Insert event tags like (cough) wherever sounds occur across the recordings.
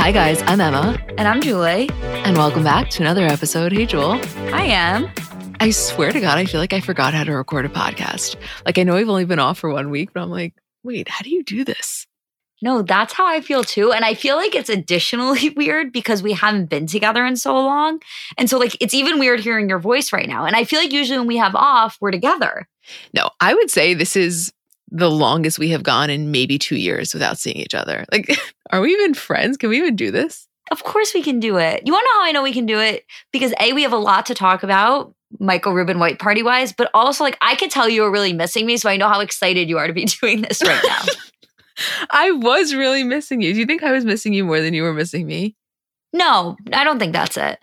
Hi, guys. I'm Emma. And I'm Julie. And welcome back to another episode. Hey, Jewel. I am. I swear to God, I feel like I forgot how to record a podcast. Like, I know I've only been off for one week, but I'm like, wait, how do you do this? No, that's how I feel too. And I feel like it's additionally (laughs) weird because we haven't been together in so long. And so, like, it's even weird hearing your voice right now. And I feel like usually when we have off, we're together. No, I would say this is the longest we have gone in maybe two years without seeing each other. (laughs) Like, are we even friends? Can we even do this? Of course we can do it. You want to know how I know we can do it? Because A, we have a lot to talk about, Michael Rubin White Party wise, but also like I could tell you are really missing me. So I know how excited you are to be (laughs) doing this right now. (laughs) I was really missing you. Do you think I was missing you more than you were missing me? No, I don't think that's it.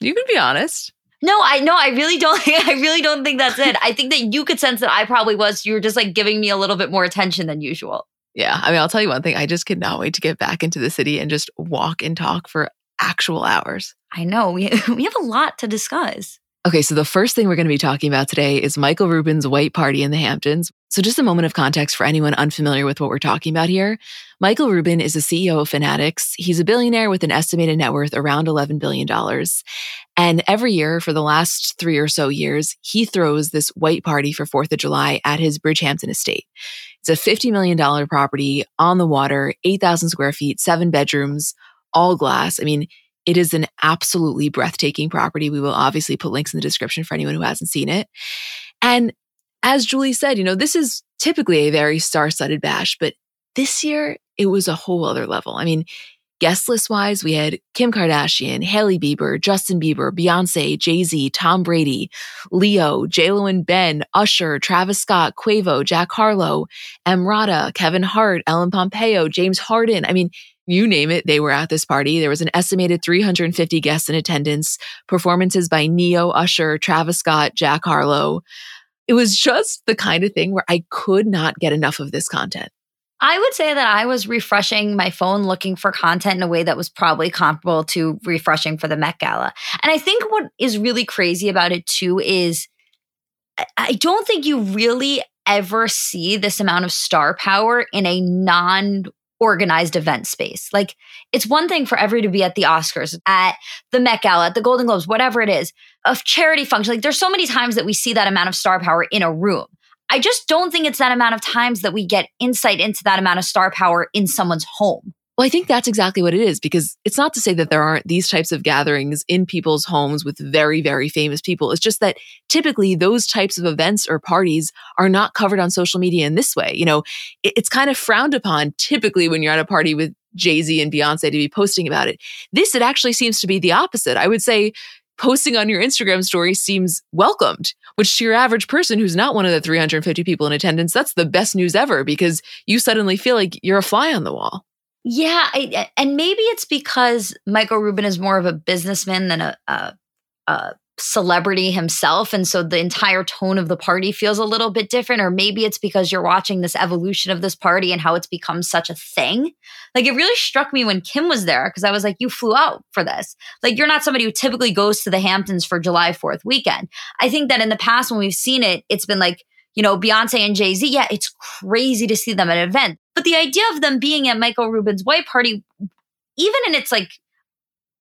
You can be honest. No, I no, I really don't (laughs) I really don't think that's it. I think that you could sense that I probably was. You were just like giving me a little bit more attention than usual. Yeah. I mean, I'll tell you one thing. I just cannot wait to get back into the city and just walk and talk for actual hours. I know. We (laughs) we have a lot to discuss. Okay, so the first thing we're going to be talking about today is Michael Rubin's White Party in the Hamptons. So, just a moment of context for anyone unfamiliar with what we're talking about here. Michael Rubin is the CEO of Fanatics. He's a billionaire with an estimated net worth around $11 billion. And every year for the last three or so years, he throws this white party for 4th of July at his Bridgehampton estate. It's a $50 million property on the water, 8,000 square feet, seven bedrooms, all glass. I mean, it is an absolutely breathtaking property. We will obviously put links in the description for anyone who hasn't seen it. And as Julie said, you know, this is typically a very star studded bash, but this year it was a whole other level. I mean, guest list wise, we had Kim Kardashian, Hailey Bieber, Justin Bieber, Beyonce, Jay Z, Tom Brady, Leo, JLo and Ben, Usher, Travis Scott, Quavo, Jack Harlow, Emrata, Kevin Hart, Ellen Pompeo, James Harden. I mean, you name it, they were at this party. There was an estimated 350 guests in attendance, performances by Ne-Yo, Usher, Travis Scott, Jack Harlow. It was just the kind of thing where I could not get enough of this content. I would say that I was refreshing my phone looking for content in a way that was probably comparable to refreshing for the Met Gala. And I think what is really crazy about it too is I don't think you really ever see this amount of star power in a non organized event space. Like it's one thing for every to be at the Oscars, at the Met Gala, at the Golden Globes, whatever it is, a charity function. Like there's so many times that we see that amount of star power in a room. I just don't think it's that amount of times that we get insight into that amount of star power in someone's home. Well, I think that's exactly what it is because it's not to say that there aren't these types of gatherings in people's homes with very, very famous people. It's just that typically those types of events or parties are not covered on social media in this way. You know, it's kind of frowned upon typically when you're at a party with Jay Z and Beyonce to be posting about it. This, it actually seems to be the opposite. I would say posting on your Instagram story seems welcomed, which to your average person who's not one of the 350 people in attendance, that's the best news ever because you suddenly feel like you're a fly on the wall. Yeah, I, and maybe it's because Michael Rubin is more of a businessman than a, a, a celebrity himself. And so the entire tone of the party feels a little bit different. Or maybe it's because you're watching this evolution of this party and how it's become such a thing. Like it really struck me when Kim was there because I was like, you flew out for this. Like you're not somebody who typically goes to the Hamptons for July 4th weekend. I think that in the past when we've seen it, it's been like, you know, Beyonce and Jay Z, yeah, it's crazy to see them at an event. But the idea of them being at Michael Rubin's white party, even in its like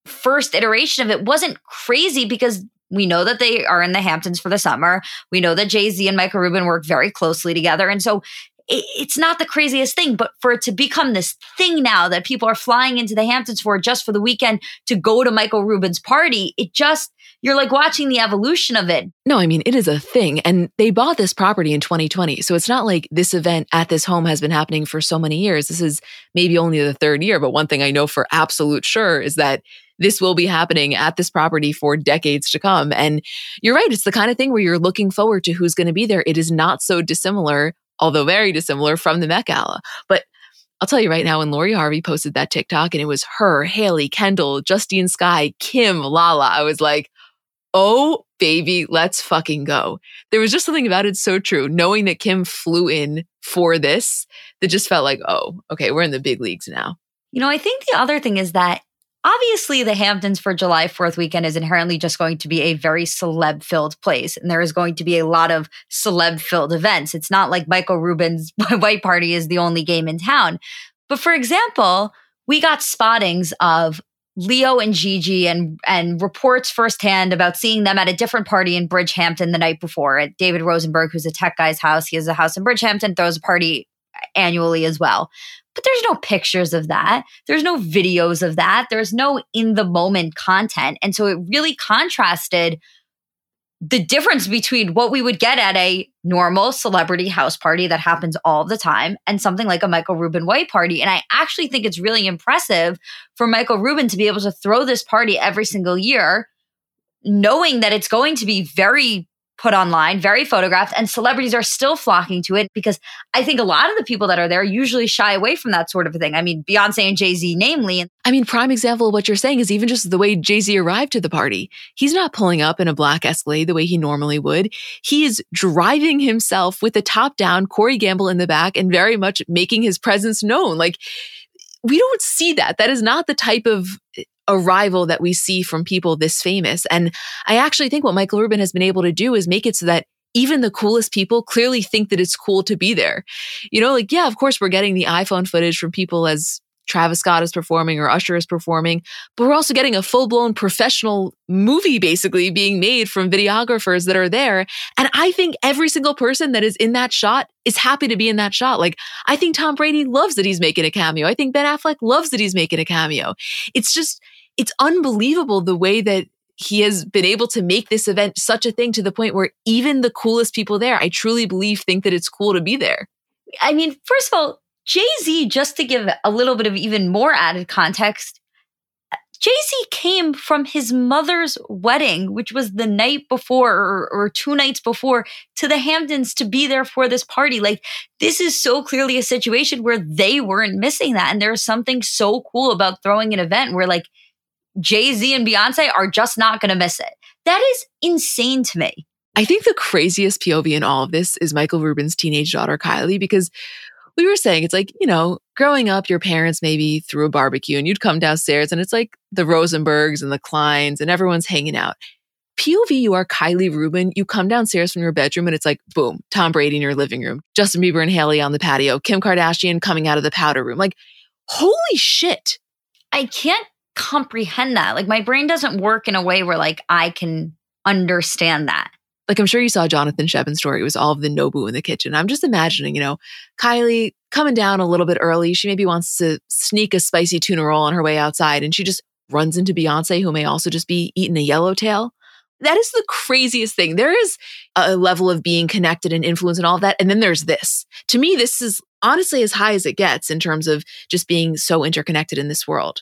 first iteration of it, wasn't crazy because we know that they are in the Hamptons for the summer. We know that Jay Z and Michael Rubin work very closely together. And so it's not the craziest thing, but for it to become this thing now that people are flying into the Hamptons for just for the weekend to go to Michael Rubin's party, it just, you're like watching the evolution of it. No, I mean, it is a thing. And they bought this property in 2020. So it's not like this event at this home has been happening for so many years. This is maybe only the third year. But one thing I know for absolute sure is that this will be happening at this property for decades to come. And you're right. It's the kind of thing where you're looking forward to who's going to be there. It is not so dissimilar although very dissimilar from the Met Gala. But I'll tell you right now, when Lori Harvey posted that TikTok and it was her, Hailey, Kendall, Justine Skye, Kim, Lala, I was like, oh, baby, let's fucking go. There was just something about it so true. Knowing that Kim flew in for this, that just felt like, oh, okay, we're in the big leagues now. You know, I think the other thing is that Obviously, the Hamptons for July 4th weekend is inherently just going to be a very celeb filled place. And there is going to be a lot of celeb filled events. It's not like Michael Rubin's (laughs) White Party is the only game in town. But for example, we got spottings of Leo and Gigi and and reports firsthand about seeing them at a different party in Bridgehampton the night before at David Rosenberg, who's a tech guy's house. He has a house in Bridgehampton, throws a party annually as well. But there's no pictures of that. There's no videos of that. There's no in the moment content. And so it really contrasted the difference between what we would get at a normal celebrity house party that happens all the time and something like a Michael Rubin white party. And I actually think it's really impressive for Michael Rubin to be able to throw this party every single year, knowing that it's going to be very put online, very photographed, and celebrities are still flocking to it because I think a lot of the people that are there usually shy away from that sort of thing. I mean, Beyonce and Jay Z, namely. I mean, prime example of what you're saying is even just the way Jay Z arrived to the party. He's not pulling up in a black Escalade the way he normally would. He is driving himself with the top down, Corey Gamble in the back, and very much making his presence known. Like, we don't see that. That is not the type of arrival that we see from people this famous. And I actually think what Michael Rubin has been able to do is make it so that even the coolest people clearly think that it's cool to be there. You know, like, yeah, of course, we're getting the iPhone footage from people as Travis Scott is performing or Usher is performing, but we're also getting a full blown professional movie basically being made from videographers that are there. And I think every single person that is in that shot is happy to be in that shot. Like, I think Tom Brady loves that he's making a cameo. I think Ben Affleck loves that he's making a cameo. It's just, it's unbelievable the way that he has been able to make this event such a thing to the point where even the coolest people there, I truly believe, think that it's cool to be there. I mean, first of all, Jay Z, just to give a little bit of even more added context, Jay Z came from his mother's wedding, which was the night before or, or, two nights before, to the Hamptons to be there for this party. Like, this is so clearly a situation where they weren't missing that. And there's something so cool about throwing an event where, like, Jay Z and Beyonce are just not going to miss it. That is insane to me. I think the craziest POV in all of this is Michael Rubin's teenage daughter, Kylie, because we were saying it's like, you know, growing up, your parents maybe threw a barbecue and you'd come downstairs and it's like the Rosenbergs and the Kleins and everyone's hanging out. POV, you are Kylie Rubin. You come downstairs from your bedroom and it's like, boom, Tom Brady in your living room, Justin Bieber and Hailey on the patio, Kim Kardashian coming out of the powder room. Like, holy shit. I can't comprehend that. Like my brain doesn't work in a way where like I can understand that. Like I'm sure you saw Jonathan Cheban's story. It was all of the Nobu in the kitchen. I'm just imagining, you know, Kylie coming down a little bit early. She maybe wants to sneak a spicy tuna roll on her way outside and she just runs into Beyonce, who may also just be eating a yellowtail. That is the craziest thing. There is a level of being connected and influence and all of that. And then there's this. To me, this is honestly as high as it gets in terms of just being so interconnected in this world.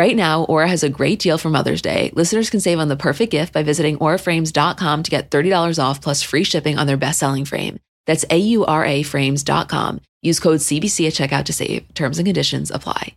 Right now, Aura has a great deal for Mother's Day. Listeners can save on the perfect gift by visiting auraframes.com to get $30 off plus free shipping on their best selling frame. That's A U R A frames.com. Use code CBC at checkout to save. Terms and conditions apply.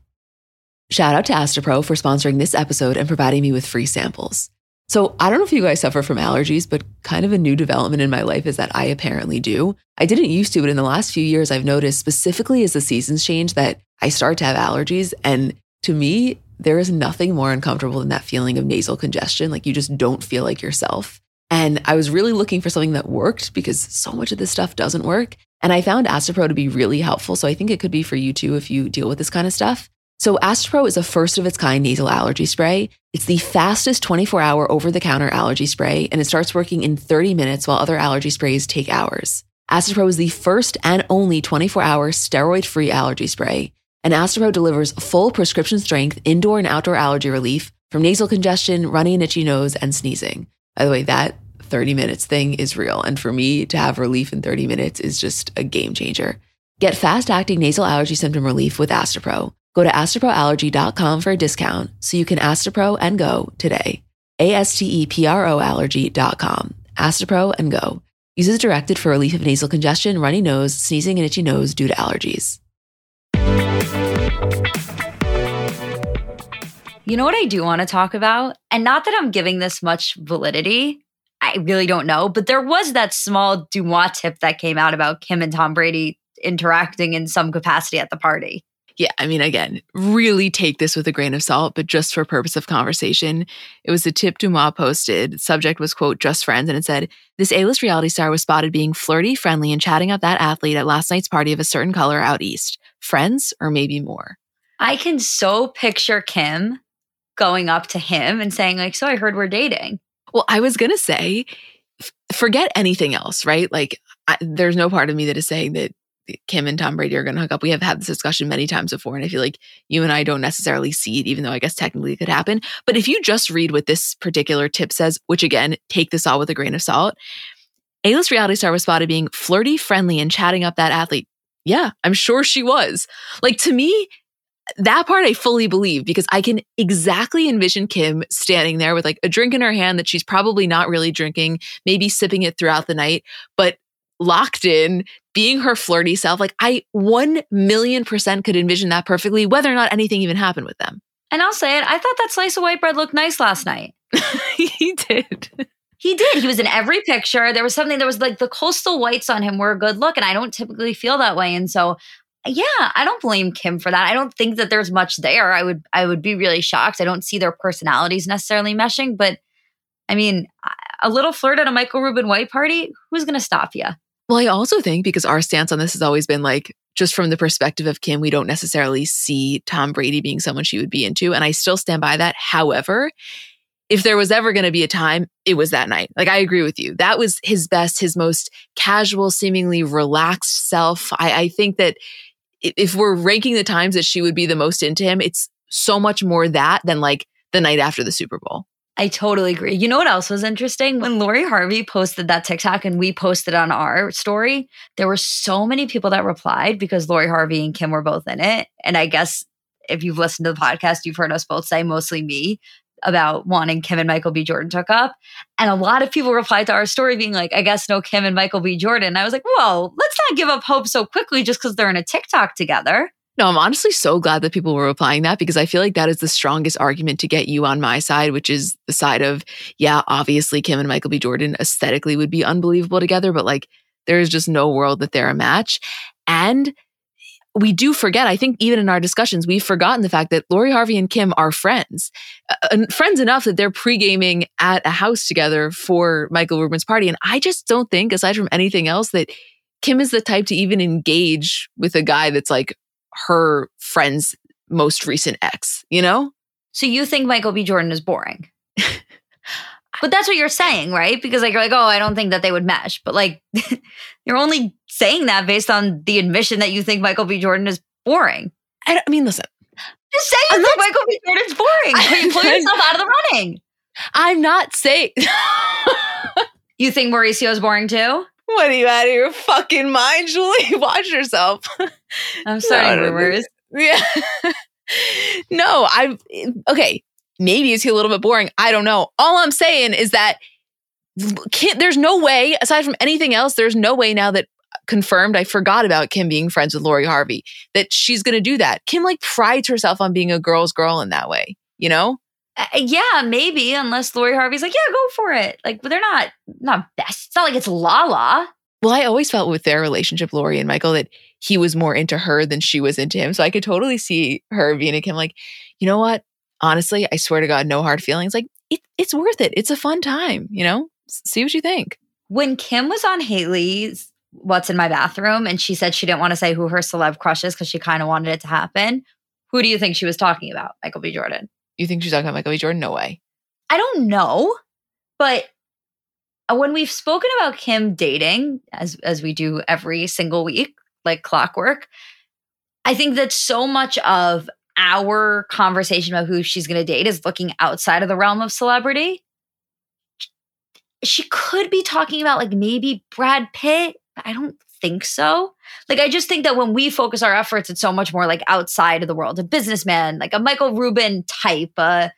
Shout out to Astepro for sponsoring this episode and providing me with free samples. So, I don't know if you guys suffer from allergies, but kind of a new development in my life is that I apparently do. I didn't used to, but in the last few years, I've noticed specifically as the seasons change that I start to have allergies. And to me, there is nothing more uncomfortable than that feeling of nasal congestion. Like you just don't feel like yourself. And I was really looking for something that worked because so much of this stuff doesn't work. And I found Astepro to be really helpful. So I think it could be for you too if you deal with this kind of stuff. So Astepro is a first of its kind nasal allergy spray. It's the fastest 24 hour over the counter allergy spray, and it starts working in 30 minutes while other allergy sprays take hours. Astepro is the first and only 24 hour steroid free allergy spray. And Astepro delivers full prescription strength indoor and outdoor allergy relief from nasal congestion, runny and itchy nose, and sneezing. By the way, that 30 minutes thing is real. And for me to have relief in 30 minutes is just a game changer. Get fast acting nasal allergy symptom relief with Astepro. Go to asteproallergy.com for a discount so you can Astepro and go today. A S T E P R O allergy.com. Astepro and go. Uses directed for relief of nasal congestion, runny nose, sneezing, and itchy nose due to allergies. You know what I do want to talk about? And not that I'm giving this much validity. I really don't know, but there was that small DeuxMoi tip that came out about Kim and Tom Brady interacting in some capacity at the party. Yeah, I mean, again, really take this with a grain of salt, but just for purpose of conversation, it was a tip DeuxMoi posted. Subject was, quote, just friends. And it said, this A-list reality star was spotted being flirty, friendly, and chatting up that athlete at last night's party of a certain color out east. Friends or maybe more. I can so picture Kim going up to him and saying, like, so I heard we're dating. Well, I was going to say, f- forget anything else, right? Like, I, there's no part of me that is saying that Kim and Tom Brady are going to hook up. We have had this discussion many times before, and I feel like you and I don't necessarily see it, even though I guess technically it could happen. But if you just read what this particular tip says, which again, take this all with a grain of salt, A list reality star was spotted being flirty, friendly, and chatting up that athlete. Yeah, I'm sure she was. Like to me, that part I fully believe because I can exactly envision Kim standing there with like a drink in her hand that she's probably not really drinking, maybe sipping it throughout the night, but locked in, being her flirty self. Like I 1 million percent could envision that perfectly, whether or not anything even happened with them. And I'll say it, I thought that slice of white bread looked nice last night. (laughs) he did. He did. He was in every picture. There was something, there was like the coastal whites on him were a good look. And I don't typically feel that way. And so yeah, I don't blame Kim for that. I don't think that there's much there. I would I would be really shocked. I don't see their personalities necessarily meshing, but I mean, a little flirt at a Michael Rubin White party, who's going to stop you? Well, I also think because our stance on this has always been like, just from the perspective of Kim, we don't necessarily see Tom Brady being someone she would be into. And I still stand by that. However, if there was ever going to be a time, it was that night. Like, I agree with you. That was his best, his most casual, seemingly relaxed self. I, I think that if we're ranking the times that she would be the most into him, it's so much more that than like the night after the Super Bowl. I totally agree. You know what else was interesting? When Lori Harvey posted that TikTok and we posted on our story, there were so many people that replied because Lori Harvey and Kim were both in it. And I guess if you've listened to the podcast, you've heard us both say, mostly me, about wanting Kim and Michael B. Jordan took up. And a lot of people replied to our story being like, I guess no Kim and Michael B. Jordan. And I was like, whoa, let's not give up hope so quickly just because they're in a TikTok together. No, I'm honestly so glad that people were replying that because I feel like that is the strongest argument to get you on my side, which is the side of, yeah, obviously Kim and Michael B. Jordan aesthetically would be unbelievable together, but like there is just no world that they're a match. And we do forget, I think even in our discussions, we've forgotten the fact that Lori Harvey and Kim are friends. Uh, friends enough that they're pre-gaming at a house together for Michael Rubin's party. And I just don't think, aside from anything else, that Kim is the type to even engage with a guy that's like her friend's most recent ex, you know? So you think Michael B. Jordan is boring? (laughs) But that's what you're saying, right? Because like you're like, oh, I don't think that they would mesh. But like (laughs) you're only saying that based on the admission that you think Michael B. Jordan is boring. I, I mean, listen. Just say you think Michael B. Jordan's boring. But you pull yourself out of the running. I'm not saying. (laughs) you think Mauricio's boring too? What are you out of your fucking mind, Julie? (laughs) Watch yourself. I'm no, rumors. Yeah. no, I okay. Maybe is he a little bit boring? I don't know. All I'm saying is that Kim, there's no way, aside from anything else, there's no way now that confirmed. I forgot about Kim being friends with Lori Harvey that she's going to do that. Kim like prides herself on being a girl's girl in that way. You know? Uh, yeah, maybe unless Lori Harvey's like, yeah, go for it. Like, but they're not not best. It's not like it's Lala. Well, I always felt with their relationship, Lori and Michael, that he was more into her than she was into him. So I could totally see her being like him, like, you know what? Honestly, I swear to God, no hard feelings. Like, it, it's worth it. It's a fun time, you know? See what you think. When Kim was on Hailey's What's in My Bathroom and she said she didn't want to say who her celeb crush is because she kind of wanted it to happen, who do you think she was talking about? Michael B. Jordan. You think she's talking about Michael B. Jordan? No way. I don't know, but uh, when we've spoken about Kim dating, as as we do every single week, like clockwork, I think that so much of our conversation about who she's going to date is looking outside of the realm of celebrity. She could be talking about like maybe Brad Pitt. I don't think so. Like, I just think that when we focus our efforts, it's so much more like outside of the world, a businessman, like a Michael Rubin type, a,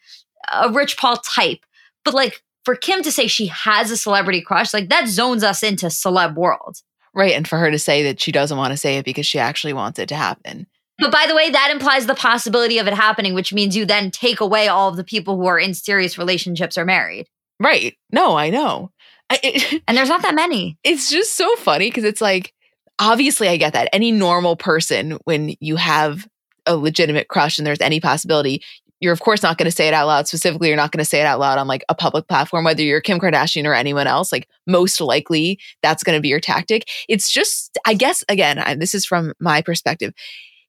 a Rich Paul type. But like for Kim to say she has a celebrity crush, like that zones us into celeb world. Right. And for her to say that she doesn't want to say it because she actually wants it to happen. But by the way, that implies the possibility of it happening, which means you then take away all of the people who are in serious relationships or married. Right. No, I know. I, it, (laughs) and there's not that many. It's just so funny because it's like, obviously, I get that. Any normal person, when you have a legitimate crush and there's any possibility, you're of course not going to say it out loud specifically you're not going to say it out loud on like a public platform whether you're kim kardashian or anyone else like most likely that's going to be your tactic it's just i guess again I, this is from my perspective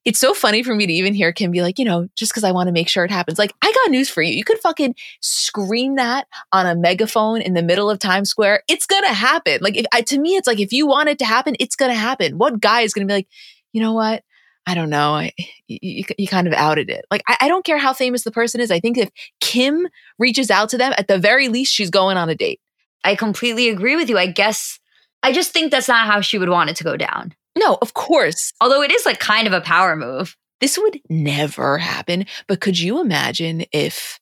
it's so funny for me to even hear Kim be like, you know, just because I want to make sure it happens. Like, I got news for you. You could fucking scream that on a megaphone in the middle of Times Square. It's gonna happen. Like, if I, to me, it's like if you want it to happen, it's gonna happen. What guy is gonna be like, you know what? I don't know. I, you, you kind of outed it. Like, I, I don't care how famous the person is. I think if Kim reaches out to them, at the very least, she's going on a date. I completely agree with you. I guess I just think that's not how she would want it to go down. No, of course. Although it is like kind of a power move. This would never happen. But could you imagine if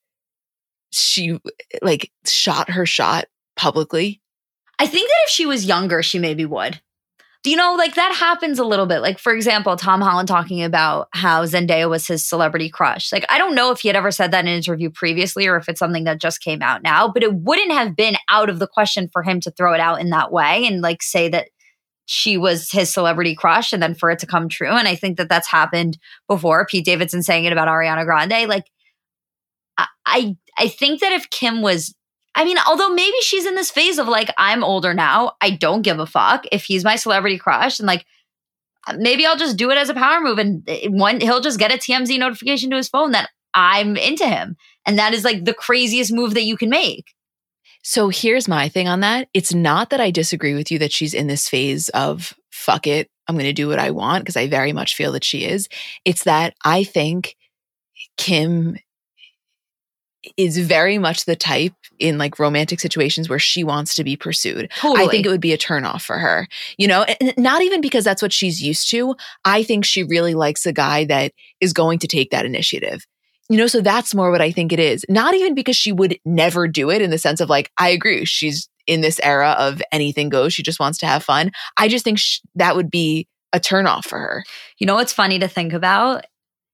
she like shot her shot publicly? I think that if she was younger, she maybe would. You know, like that happens a little bit. Like, for example, Tom Holland talking about how Zendaya was his celebrity crush. Like, I don't know if he had ever said that in an interview previously or if it's something that just came out now, but it wouldn't have been out of the question for him to throw it out in that way and like say that she was his celebrity crush and then for it to come true. And I think that that's happened before. Pete Davidson saying it about Ariana Grande. Like, I, I think that if Kim was, I mean, although maybe she's in this phase of like, I'm older now, I don't give a fuck if he's my celebrity crush and like, maybe I'll just do it as a power move and eh, one, he'll just get a TMZ notification to his phone that I'm into him. And that is like the craziest move that you can make. So here's my thing on that. It's not that I disagree with you that she's in this phase of fuck it, I'm going to do what I want, because I very much feel that she is. It's that I think Kim is very much the type in like romantic situations where she wants to be pursued. Totally. I think it would be a turnoff for her. You know, and not even because that's what she's used to. I think she really likes a guy that is going to take that initiative. You know, so that's more what I think it is. Not even because she would never do it in the sense of like, I agree, she's in this era of anything goes. She just wants to have fun. I just think sh- that would be a turnoff for her. You know what's funny to think about?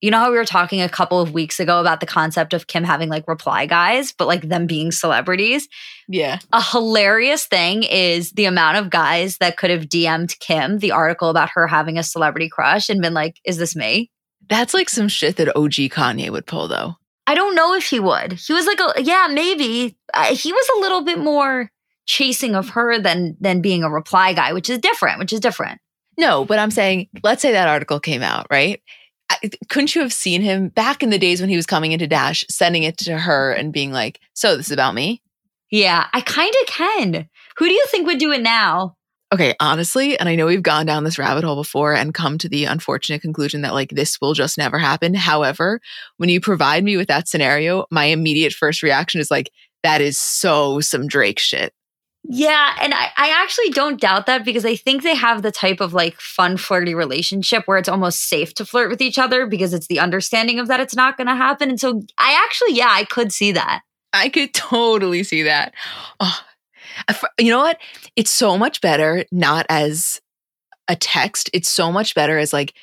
You know how we were talking a couple of weeks ago about the concept of Kim having like reply guys, but like them being celebrities? Yeah. A hilarious thing is the amount of guys that could have DM'd Kim the article about her having a celebrity crush and been like, is this me? That's like some shit that OG Kanye would pull, though. I don't know if he would. He was like, a, yeah, maybe. Uh, he was a little bit more chasing of her than than being a reply guy, which is different. Which is different. No, but I'm saying, let's say that article came out, right? I, couldn't you have seen him back in the days when he was coming into Dash, sending it to her and being like, "So this is about me." Yeah, I kind of can. Who do you think would do it now? Okay, honestly, and I know we've gone down this rabbit hole before and come to the unfortunate conclusion that like this will just never happen. However, when you provide me with that scenario, my immediate first reaction is like, that is so some Drake shit. Yeah, and I, I actually don't doubt that because I think they have the type of like fun, flirty relationship where it's almost safe to flirt with each other because it's the understanding of that it's not going to happen. And so I actually, yeah, I could see that. I could (laughs) totally see that. Oh, you know what? It's so much better not as a text. It's so much better as like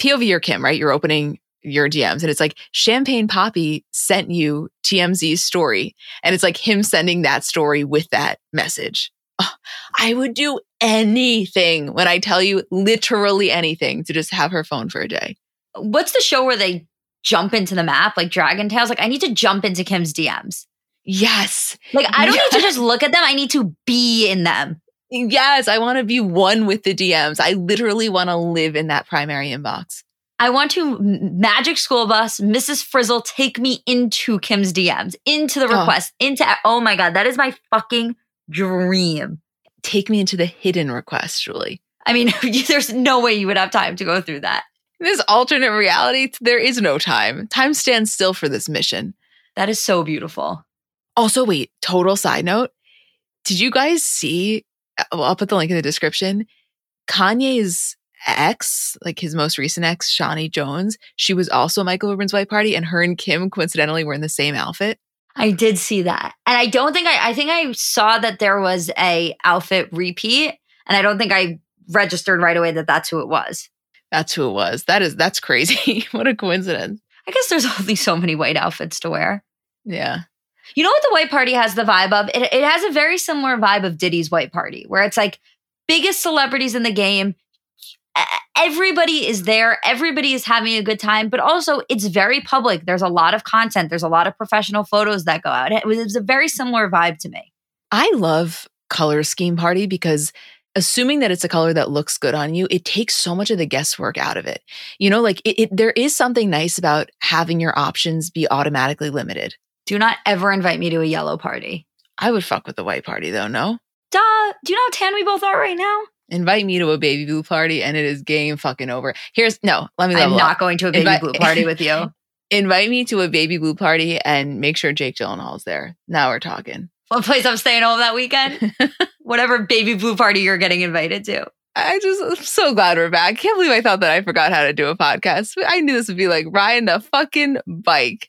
POV or Kim, right? You're opening your DMs and it's like Champagne Papi sent you TMZ's story. And it's like him sending that story with that message. Oh, I would do anything when I tell you literally anything to just have her phone for a day. What's the show where they jump into the map like Dragon Tales? Like I need to jump into Kim's DMs. Yes. Like I don't yes. need to just look at them. I need to be in them. Yes, I want to be one with the DMs. I literally want to live in that primary inbox. I want to magic school bus, Mrs. Frizzle, take me into Kim's DMs, into the oh. request, oh. into oh my god, that is my fucking dream. Take me into the hidden request, Julie. I mean, (laughs) there's no way you would have time to go through that. this alternate reality, there is no time. Time stands still for this mission. That is so beautiful. Also, wait, total side note. Did you guys see? Well, I'll put the link in the description. Kanye's ex, like his most recent ex, Chaney Jones, she was also Michael Rubin's white party, and her and Kim coincidentally were in the same outfit. I did see that. And I don't think I I think I saw that there was a outfit repeat and I don't think I registered right away that that's who it was. That's who it was. That is that's crazy. (laughs) what a coincidence. I guess there's (laughs) only so many white outfits to wear. Yeah. You know what the white party has the vibe of? It, it has a very similar vibe of Diddy's white party, where it's like biggest celebrities in the game. Everybody is there. Everybody is having a good time, but also it's very public. There's a lot of content. There's a lot of professional photos that go out. It was, it was a very similar vibe to me. I love color scheme party because assuming that it's a color that looks good on you, it takes so much of the guesswork out of it. You know, like it, it, there is something nice about having your options be automatically limited. Do not ever invite me to a yellow party. I would fuck with the white party though, no? Duh. Do you know how tan we both are right now? Invite me to a baby blue party and it is game fucking over. Here's no, let me I'm not up. going to a baby blue (laughs) party with you. invite me to a baby blue party and make sure Jake Gyllenhaal's there. Now we're talking. What place I'm staying home that weekend? (laughs) Whatever baby blue party you're getting invited to. I just I'm so glad we're back. Can't believe I thought that I forgot how to do a podcast. I knew this would be like riding a fucking bike.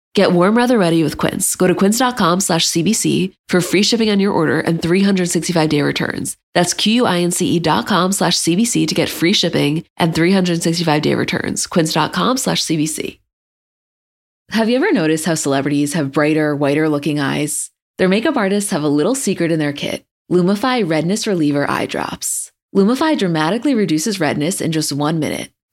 Get warm weather ready with Quince. Go to quince.com slash CBC for free shipping on your order and 365 day returns. That's Q-U-I-N-C-E dot com slash CBC to get free shipping and 365 day returns. Quince.com slash CBC. Have you ever noticed how celebrities have brighter, whiter looking eyes? Their makeup artists have a little secret in their kit. Lumify Redness Reliever Eye Drops. Lumify dramatically reduces redness in just one minute.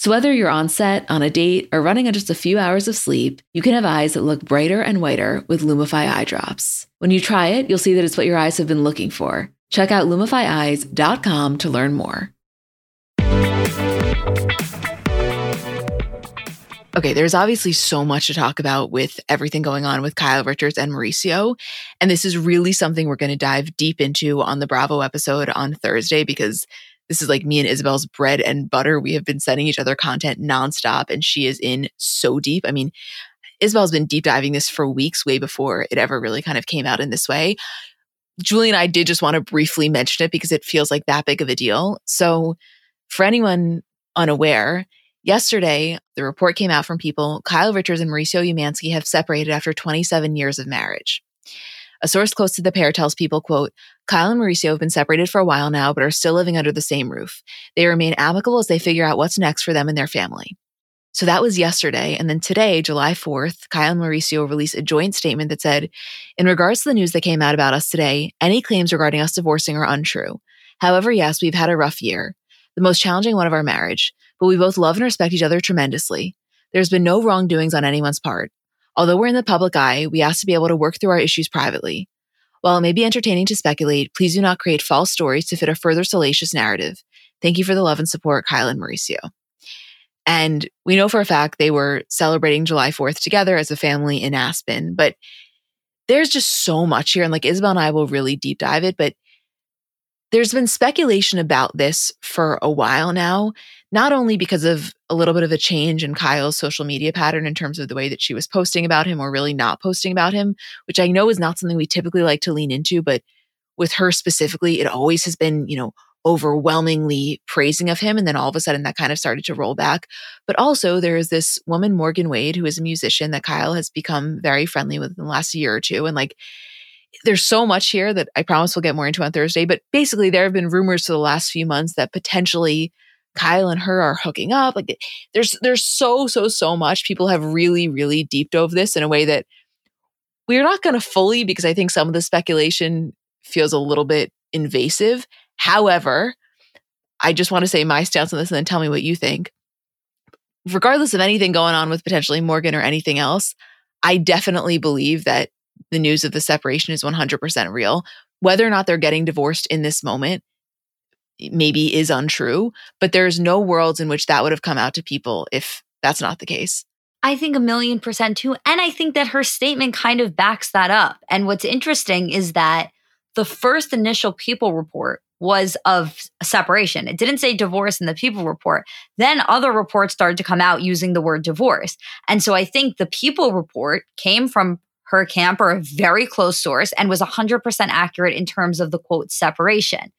So, whether you're on set, on a date, or running on just a few hours of sleep, you can have eyes that look brighter and whiter with Lumify eye drops. When you try it, you'll see that it's what your eyes have been looking for. Check out lumifyeyes.com to learn more. Okay, there's obviously so much to talk about with everything going on with Kyle Richards and Mauricio. And this is really something we're going to dive deep into on the Bravo episode on Thursday because this is like me and Isabel's bread and butter. We have been sending each other content nonstop, and she is in so deep. I mean, Isabel's been deep diving this for weeks, way before it ever really kind of came out in this way. Julie and I did just want to briefly mention it because it feels like that big of a deal. So, for anyone unaware, yesterday the report came out from people Kyle Richards and Mauricio Umansky have separated after 27 years of marriage. A source close to the pair tells people, quote, Kyle and Mauricio have been separated for a while now, but are still living under the same roof. They remain amicable as they figure out what's next for them and their family. So that was yesterday. And then today, July 4th, Kyle and Mauricio released a joint statement that said, In regards to the news that came out about us today, any claims regarding us divorcing are untrue. However, yes, we've had a rough year, the most challenging one of our marriage, but we both love and respect each other tremendously. There's been no wrongdoings on anyone's part. Although we're in the public eye, we ask to be able to work through our issues privately. While it may be entertaining to speculate, please do not create false stories to fit a further salacious narrative. Thank you for the love and support, Kyle and Mauricio. And we know for a fact they were celebrating July 4th together as a family in Aspen. But there's just so much here. And like Isabel and I will really deep dive it. But there's been speculation about this for a while now, not only because of a little bit of a change in Kyle's social media pattern in terms of the way that she was posting about him or really not posting about him, which I know is not something we typically like to lean into, but with her specifically, it always has been, you know, overwhelmingly praising of him. And then all of a sudden that kind of started to roll back. But also there is this woman, Morgan Wade, who is a musician that Kyle has become very friendly with in the last year or two. And like, there's so much here that I promise we'll get more into on Thursday. But basically, there have been rumors for the last few months that potentially Kyle and her are hooking up. Like there's there's so so so much. People have really really deep dove this in a way that we're not going to fully because I think some of the speculation feels a little bit invasive. However, I just want to say my stance on this and then tell me what you think. Regardless of anything going on with potentially Morgan or anything else, I definitely believe that the news of the separation is 100% real. Whether or not they're getting divorced in this moment maybe is untrue, but there's no worlds in which that would have come out to people if that's not the case. I think a million percent too. And I think that her statement kind of backs that up. And what's interesting is that the first initial people report was of separation. It didn't say divorce in the people report. Then other reports started to come out using the word divorce. And so I think the people report came from her camp or a very close source and was 100% accurate in terms of the quote separation.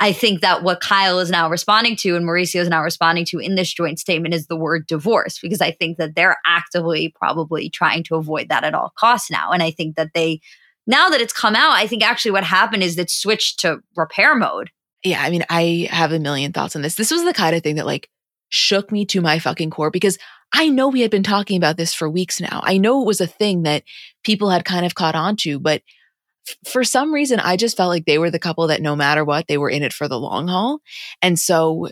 I think that what Kyle is now responding to and Mauricio is now responding to in this joint statement is the word divorce, because I think that they're actively probably trying to avoid that at all costs now. And I think that they, now that it's come out, I think actually what happened is it switched to repair mode. Yeah. I mean, I have a million thoughts on this. This was the kind of thing that like shook me to my fucking core because I know we had been talking about this for weeks now. I know it was a thing that people had kind of caught on to, but for some reason, I just felt like they were the couple that no matter what, they were in it for the long haul. And so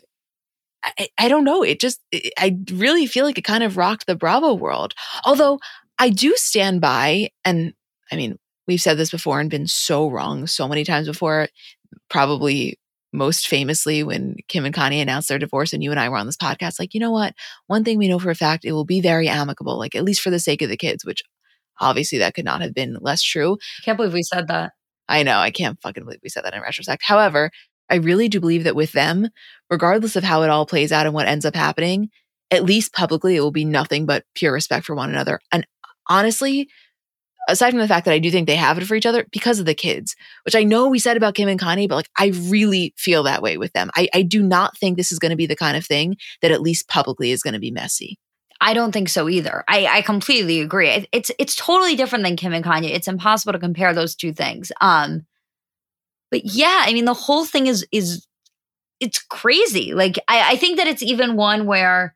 I, I don't know. It just, it, I really feel like it kind of rocked the Bravo world. Although I do stand by, and I mean, we've said this before and been so wrong so many times before, probably most famously when Kim and Kanye announced their divorce and you and I were on this podcast, like, you know what? One thing we know for a fact, it will be very amicable, like at least for the sake of the kids, which obviously that could not have been less true. I Can't believe we said that. I know. I can't fucking believe we said that in retrospect. However, I really do believe that with them, regardless of how it all plays out and what ends up happening, at least publicly, it will be nothing but pure respect for one another. And honestly, aside from the fact that I do think they have it for each other because of the kids, which I know we said about Kim and Kanye, but like I really feel that way with them. I, I do not think this is going to be the kind of thing that at least publicly is going to be messy. I don't think so either. I, I completely agree. It's it's totally different than Kim and Kanye. It's impossible to compare those two things. Um, but yeah, I mean the whole thing is is it's crazy. Like I, I think that it's even one where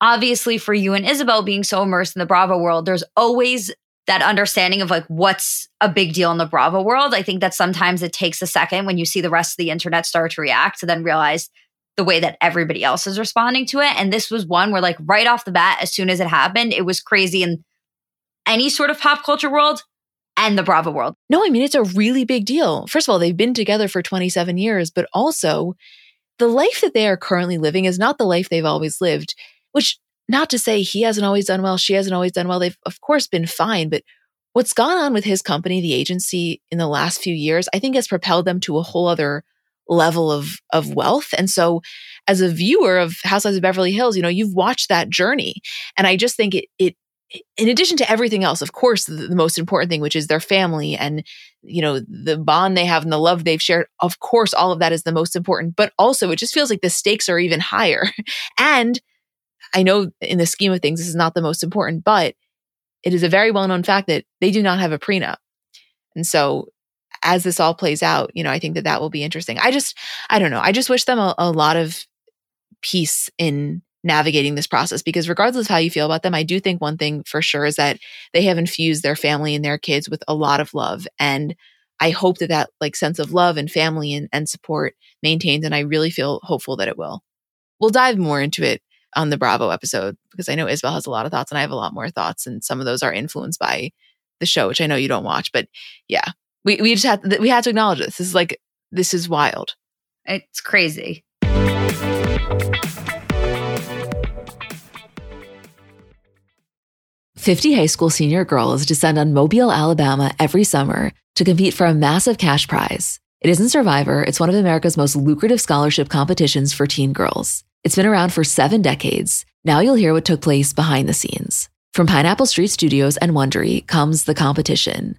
obviously for you and Isabel being so immersed in the Bravo world, there's always that understanding of like what's a big deal in the Bravo world. I think that sometimes it takes a second when you see the rest of the internet start to react to then realize the way that everybody else is responding to it. And this was one where, like, right off the bat, as soon as it happened, it was crazy in any sort of pop culture world and the Bravo world. No, I mean, it's a really big deal. First of all, they've been together for 27 years, but also the life that they are currently living is not the life they've always lived, which not to say he hasn't always done well, she hasn't always done well. They've, of course, been fine, but what's gone on with his company, the agency, in the last few years, I think has propelled them to a whole other level of of wealth. And so as a viewer of Housewives of Beverly Hills, you know, you've watched that journey. And I just think it it in addition to everything else, of course, the, the, most important thing, which is their family and, you know, the bond they have and the love they've shared, of course, all of that is the most important. But also, it just feels like the stakes are even higher. (laughs) and I know in the scheme of things, this is not the most important, but it is a very well known fact that they do not have a prenup. And so as this all plays out, you know, I think that that will be interesting. I just, I don't know. I just wish them a, a lot of peace in navigating this process because regardless of how you feel about them, I do think one thing for sure is that they have infused their family and their kids with a lot of love. And I hope that that like sense of love and family and, and support maintains. And I really feel hopeful that it will. We'll dive more into it on the Bravo episode because I know Isabel has a lot of thoughts and I have a lot more thoughts. And some of those are influenced by the show, which I know you don't watch, but yeah, we we just had we had to acknowledge this. This is like this is wild. It's crazy. Fifty high school senior girls descend on Mobile, Alabama every summer to compete for a massive cash prize. It isn't Survivor, it's one of America's most lucrative scholarship competitions for teen girls. It's been around for seven decades. Now you'll hear what took place behind the scenes. From Pineapple Street Studios and Wondery comes The Competition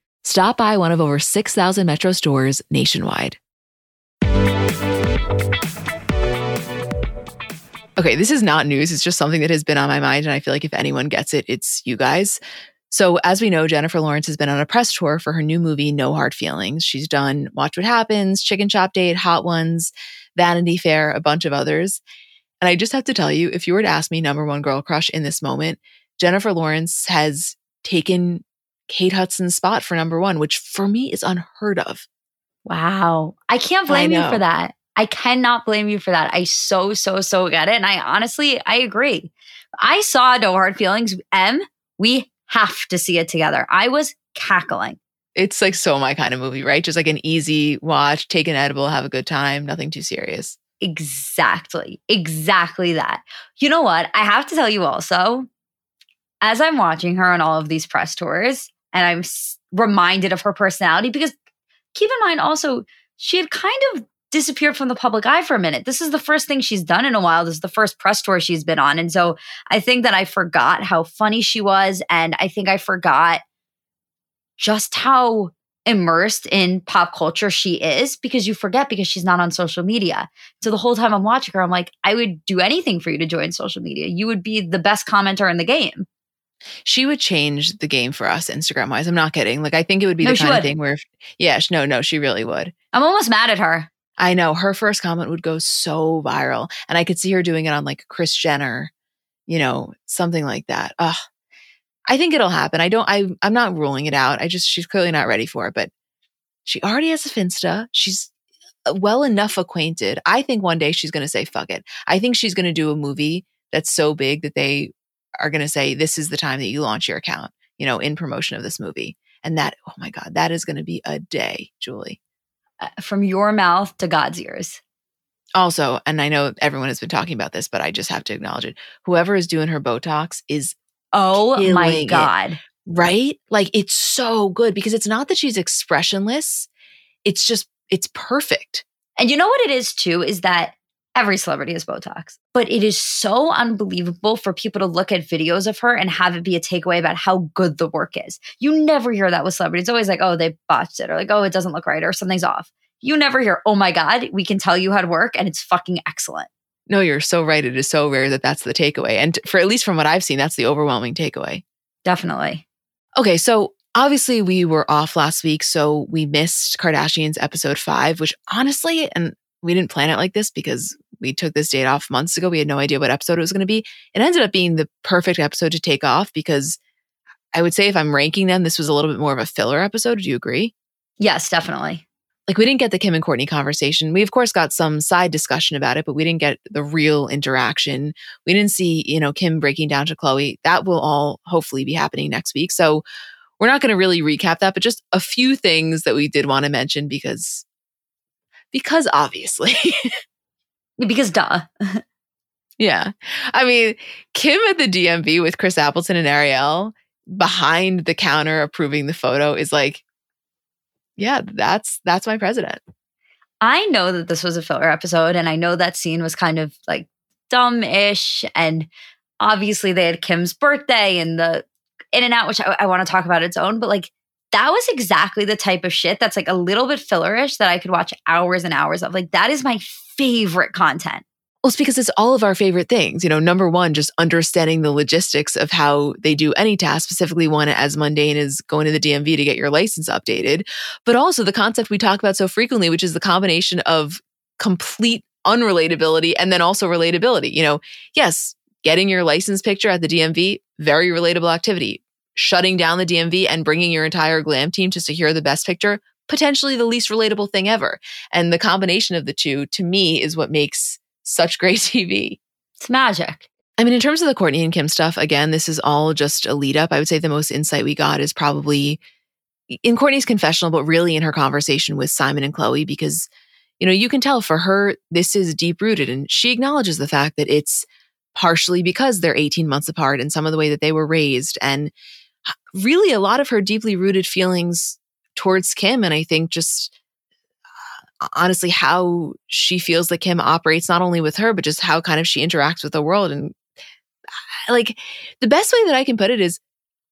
Stop by one of over 6,000 Metro stores nationwide. Okay, this is not news. It's just something that has been on my mind. And I feel like if anyone gets it, it's you guys. So, as we know, Jennifer Lawrence has been on a press tour for her new movie, No Hard Feelings. She's done Watch What Happens, Chicken Shop Date, Hot Ones, Vanity Fair, a bunch of others. And I just have to tell you, if you were to ask me number one girl crush in this moment, Jennifer Lawrence has taken Kate Hudson's spot for number one, which for me is unheard of. Wow. I can't blame I you for that. I cannot blame you for that. I so, so, so get it. And I honestly, I agree. I saw No Hard Feelings. M, we have to see it together. I was cackling. It's like so my kind of movie, right? Just like an easy watch, take an edible, have a good time, nothing too serious. Exactly. Exactly that. You know what? I have to tell you also, as I'm watching her on all of these press tours, and I'm reminded of her personality because keep in mind also, she had kind of disappeared from the public eye for a minute. This is the first thing she's done in a while. This is the first press tour she's been on. And so I think that I forgot how funny she was. And I think I forgot just how immersed in pop culture she is because you forget because she's not on social media. So the whole time I'm watching her, I'm like, I would do anything for you to join social media. You would be the best commenter in the game. She would change the game for us Instagram wise. I'm not kidding. Like I think it would be no, the kind would. of thing where, if, yeah, no, no, she really would. I'm almost mad at her. I know her first comment would go so viral, and I could see her doing it on like Kris Jenner, you know, something like that. Ugh. I think it'll happen. I don't, I, I'm not ruling it out. I just, she's clearly not ready for it, but she already has a Finsta. She's uh, well enough acquainted. I think one day she's going to say, fuck it. I think she's going to do a movie that's so big that they are going to say, this is the time that you launch your account, you know, in promotion of this movie. And that, oh my God, that is going to be a day, Julie. Uh, from your mouth to God's ears. Also, and I know everyone has been talking about this, but I just have to acknowledge it. Whoever is doing her Botox is Oh my God. It, right? Like it's so good because it's not that she's expressionless. It's just, it's perfect. And you know what it is too? Is that every celebrity has Botox, but it is so unbelievable for people to look at videos of her and have it be a takeaway about how good the work is. You never hear that with celebrities. It's always like, oh, they botched it, or like, oh, it doesn't look right, or something's off. You never hear, oh my God, we can tell you how to work and it's fucking excellent. No, you're so right. It is so rare that that's the takeaway. And for at least from what I've seen, that's the overwhelming takeaway. Definitely. Okay, so obviously we were off last week, so we missed Kardashians episode five, which honestly, and we didn't plan it like this because we took this date off months ago. We had no idea what episode it was going to be. It ended up being the perfect episode to take off because I would say if I'm ranking them, this was a little bit more of a filler episode. Do you agree? Yes, definitely like we didn't get the Kim and Kourtney conversation. We of course got some side discussion about it, but we didn't get the real interaction. We didn't see, you know, Kim breaking down to Khloé. That will all hopefully be happening next week. So we're not going to really recap that, but just a few things that we did want to mention because because obviously. (laughs) because duh. yeah. I mean, Kim at the DMV with Chris Appleton and Ariel behind the counter approving the photo is like yeah, that's that's my president. I know that this was a filler episode, and I know that scene was kind of like dumb-ish, and obviously they had Kim's birthday and the in and out, which I, I want to talk about its own, but like that was exactly the type of shit that's like a little bit fillerish that I could watch hours and hours of. Like that is my favorite content. Well, it's because it's all of our favorite things. You know, number one, just understanding the logistics of how they do any task, specifically one as mundane as going to the DMV to get your license updated, but also the concept we talk about so frequently, which is the combination of complete unrelatability and then also relatability. You know, yes, getting your license picture at the DMV, very relatable activity. Shutting down the DMV and bringing your entire glam team to secure the best picture, potentially the least relatable thing ever. And the combination of the two, to me, is what makes such great (laughs) TV. It's magic. I mean, in terms of the Kourtney and Kim stuff, again, this is all just a lead up. I would say the most insight we got is probably in Kourtney's confessional, but really in her conversation with Simon and Khloé, because, you know, you can tell for her, this is deep rooted. And she acknowledges the fact that it's partially because they're 18 months apart and some of the way that they were raised. And really a lot of her deeply rooted feelings towards Kim. And I think just honestly how she feels that Kim operates, not only with her, but just how kind of she interacts with the world. And like the best way that I can put it is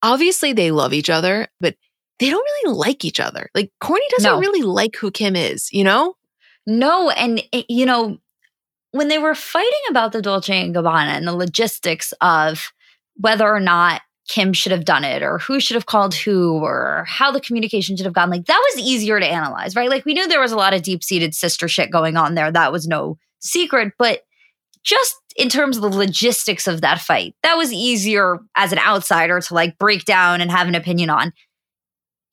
obviously they love each other, but they don't really like each other. Like Kourtney doesn't no. really like who Kim is, you know? No. And, eh, you know, when they were fighting about the Dolce and Gabbana and the logistics of whether or not Kim should have done it or who should have called who or how the communication should have gone. Like that was easier to analyze, right? Like we knew there was a lot of deep seated sister shit going on there. That was no secret. But just in terms of the logistics of that fight, that was easier as an outsider to like break down and have an opinion on.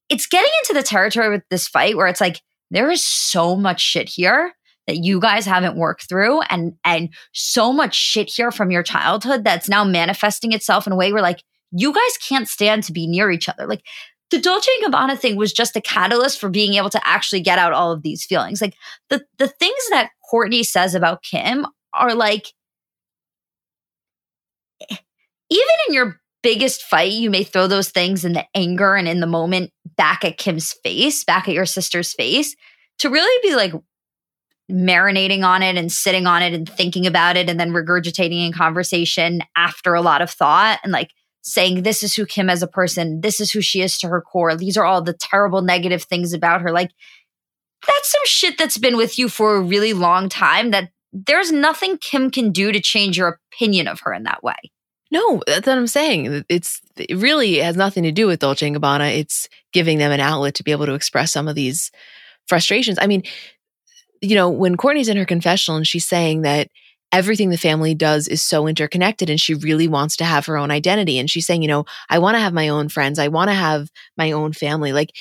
It's getting into the territory with this fight where it's like, there is so much shit here that you guys haven't worked through and and so much shit here from your childhood that's now manifesting itself in a way where like you guys can't stand to be near each other. Like the Dolce and Gabbana thing was just a catalyst for being able to actually get out all of these feelings. Like the the things that Kourtney says about Kim are like eh, even in your biggest fight, you may throw those things in the anger and in the moment back at Kim's face, back at your sister's face, to really be like marinating on it and sitting on it and thinking about it and then regurgitating in conversation after a lot of thought and like saying this is who Kim as a person, this is who she is to her core. These are all the terrible negative things about her. Like that's some shit that's been with you for a really long time that there's nothing Kim can do to change your opinion of her in that way. No, that's what I'm saying. It's it really has nothing to do with Dolce and Gabbana. It's giving them an outlet to be able to express some of these frustrations. I mean, you know, when Kourtney's in her confessional and she's saying that everything the family does is so interconnected and she really wants to have her own identity. And she's saying, you know, I want to have my own friends. I want to have my own family. Like,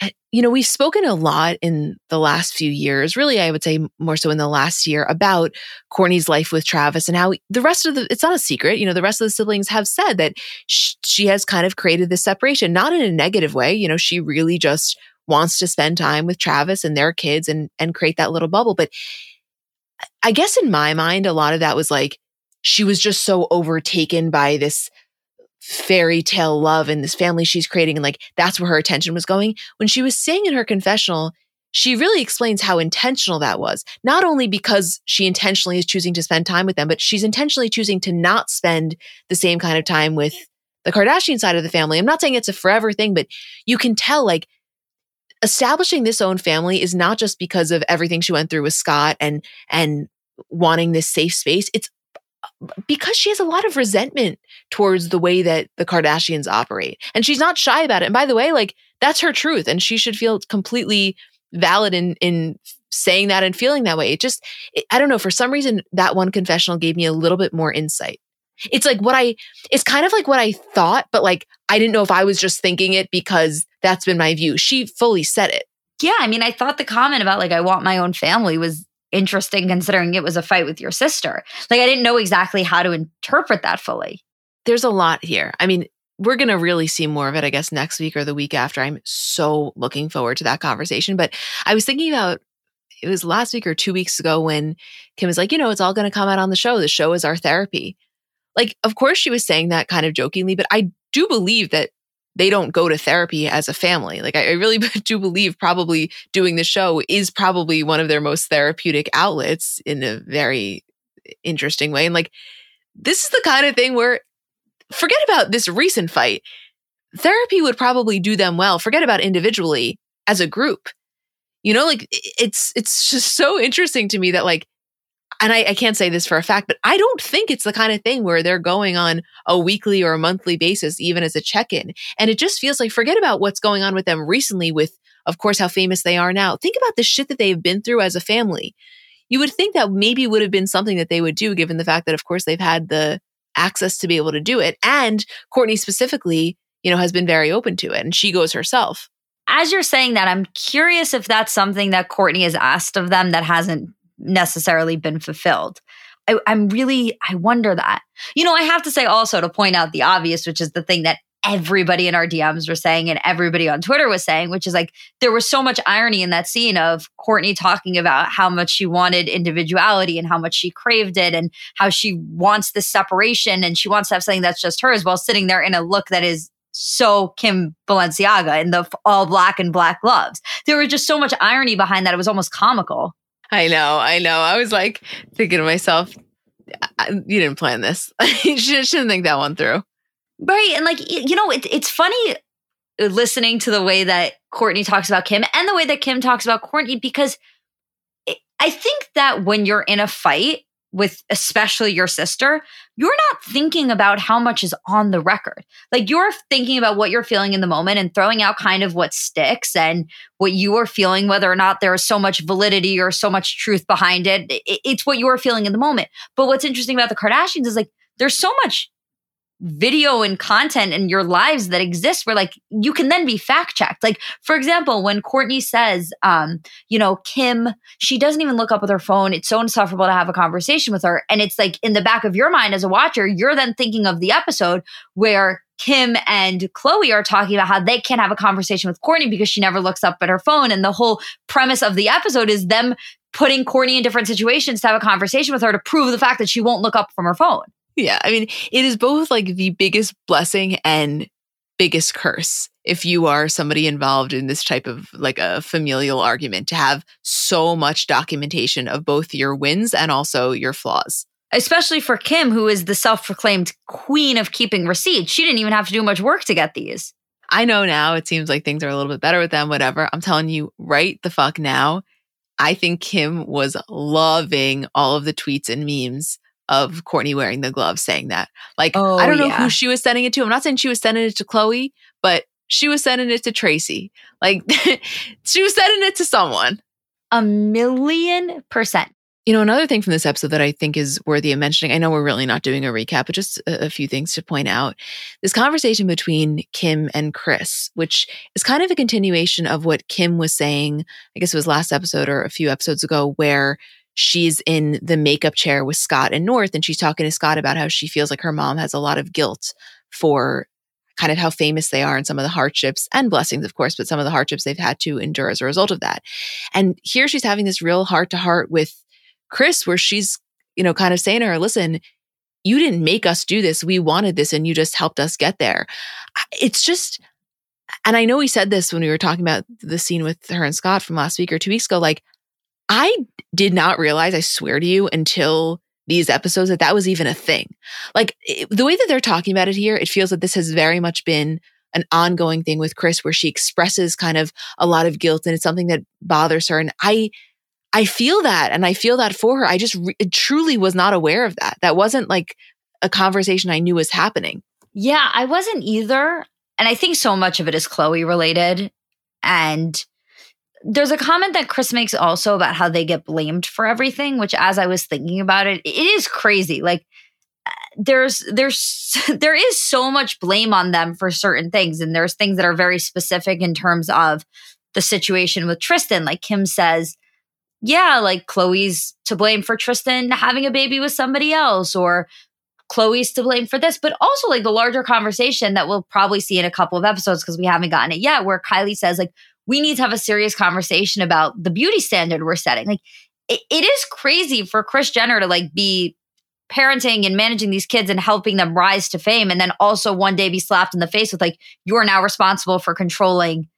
eh, you know, we've spoken a lot in the last few years, really, I would say more so in the last year about Kourtney's life with Travis and how the rest of the, it's not a secret, you know, the rest of the siblings have said that she has kind of created this separation, not in a negative way. You know, she really just wants to spend time with Travis and their kids and, and create that little bubble. But I guess in my mind, a lot of that was like, she was just so overtaken by this fairy tale love and this family she's creating. And like, that's where her attention was going. When she was saying in her confessional, she really explains how intentional that was. Not only because she intentionally is choosing to spend time with them, but she's intentionally choosing to not spend the same kind of time with the Kardashian side of the family. I'm not saying it's a forever thing, but you can tell like establishing this own family is not just because of everything she went through with Scott and and wanting this safe space. It's uh, because she has a lot of resentment towards the way that the Kardashians operate. And she's not shy about it. And by the way, like that's her truth and she should feel completely valid in in saying that and feeling that way. It just it, I don't know, for some reason that one confessional gave me a little bit more insight. It's like what I it's kind of like what I thought, but like I didn't know if I was just thinking it because that's been my view. She fully said it. Yeah, I mean, I thought the comment about like I want my own family was interesting considering it was a fight with your sister. Like I didn't know exactly how to interpret that fully. There's a lot here. I mean, we're going to really see more of it, I guess, next week or the week after. I'm so looking forward to that conversation. But I was thinking about it was last week or two weeks ago when Kim was like, you know, it's all going to come out on the show. The show is our therapy. Like, of course, she was saying that kind of jokingly, but I do believe that they don't go to therapy as a family. Like, I, really (laughs) do believe probably doing the show is probably one of their most therapeutic outlets in a very interesting way. And like, this is the kind of thing where forget about this recent fight. Therapy would probably do them well. Forget about individually as a group. You know, like it's it's just so interesting to me that like and I, I, can't say this for a fact, but I don't think it's the kind of thing where they're going on a weekly or a monthly basis, even as a check in. And it just feels like forget about what's going on with them recently, with, of course, how famous they are now. Think about the shit that they've been through as a family. You would think that maybe would have been something that they would do, given the fact that, of course, they've had the access to be able to do it. And Kourtney specifically, you know, has been very open to it. And she goes herself. As you're saying that, I'm curious if that's something that Kourtney has asked of them that hasn't necessarily been fulfilled. I, I'm really, I wonder that. You know, I have to say also to point out the obvious, which is the thing that everybody in our DMs were saying and everybody on Twitter was saying, which is like there was so much irony in that scene of Kourtney talking about how much she wanted individuality and how much she craved it and how she wants this separation and she wants to have something that's just hers while sitting there in a look that is so Kim Balenciaga in the all black and black gloves. There was just so much irony behind that. It was almost comical. I know, I know. I was like thinking to myself, you didn't plan this. (laughs) you shouldn't think that one through. Right. And like, you know, it, it's funny uh, listening to the way that Kourtney talks about Kim and the way that Kim talks about Kourtney because I think that when you're in a fight, with especially your sister, you're not thinking about how much is on the record. Like you're thinking about what you're feeling in the moment and throwing out kind of what sticks and what you are feeling, whether or not there is so much validity or so much truth behind it. It's what you're feeling in the moment. But what's interesting about the Kardashians is like there's so much video and content in your lives that exist where like you can then be fact checked. Like for example, when Kourtney says, um, you know, Kim, she doesn't even look up with her phone. It's so insufferable to have a conversation with her. And it's like in the back of your mind as a watcher, you're then thinking of the episode where Kim and Khloé are talking about how they can't have a conversation with Kourtney because she never looks up at her phone. And the whole premise of the episode is them putting Kourtney in different situations to have a conversation with her to prove the fact that she won't look up from her phone. Yeah. I mean, it is both like the biggest blessing and biggest curse if you are somebody involved in this type of like a familial argument to have so much documentation of both your wins and also your flaws. Especially for Kim, who is the self proclaimed queen of keeping receipts. She didn't even have to do much work to get these. I know now it seems like things are a little bit better with them, whatever. I'm telling you right the fuck now. I think Kim was loving all of the tweets and memes of Kourtney wearing the glove saying that. Like, oh, I don't know yeah. who she was sending it to. I'm not saying she was sending it to Khloé, but she was sending it to Tracy. Like, (laughs) she was sending it to someone. A million percent. You know, another thing from this episode that I think is worthy of mentioning, I know we're really not doing a recap, but just a, a, few things to point out. This conversation between Kim and Kris, which is kind of a continuation of what Kim was saying, I guess it was last episode or a few episodes ago, where she's in the makeup chair with Scott and North, and she's talking to Scott about how she feels like her mom has a lot of guilt for kind of how famous they are and some of the hardships and blessings, of course, but some of the hardships they've had to endure as a result of that. And here she's having this real heart to heart with Kris, where she's, you know, kind of saying to her, listen, you didn't make us do this. We wanted this and you just helped us get there. It's just, and I know we said this when we were talking about the scene with her and Scott from last week or two weeks ago. Like, I did not realize, I swear to you, until these episodes that that was even a thing. Like it, the way that they're talking about it here, it feels that this has very much been an ongoing thing with Kris where she expresses kind of a lot of guilt and it's something that bothers her. And I, I feel that and I feel that for her. I just re- truly was not aware of that. That wasn't like a conversation I knew was happening. Yeah, I wasn't either. And I think so much of it is Khloé related. And there's a comment that Kris makes also about how they get blamed for everything, which as I was thinking about it, it is crazy. Like uh, there's there's (laughs) there is so much blame on them for certain things and there's things that are very specific in terms of the situation with Tristan. Like Kim says, yeah, like Khloé's to blame for Tristan having a baby with somebody else, or Khloé's to blame for this, but also like the larger conversation that we'll probably see in a couple of episodes because we haven't gotten it yet, where Kylie says, like, we need to have a serious conversation about the beauty standard we're setting. Like, it, it is crazy for Kris Jenner to like be parenting and managing these kids and helping them rise to fame and then also one day be slapped in the face with like you're now responsible for controlling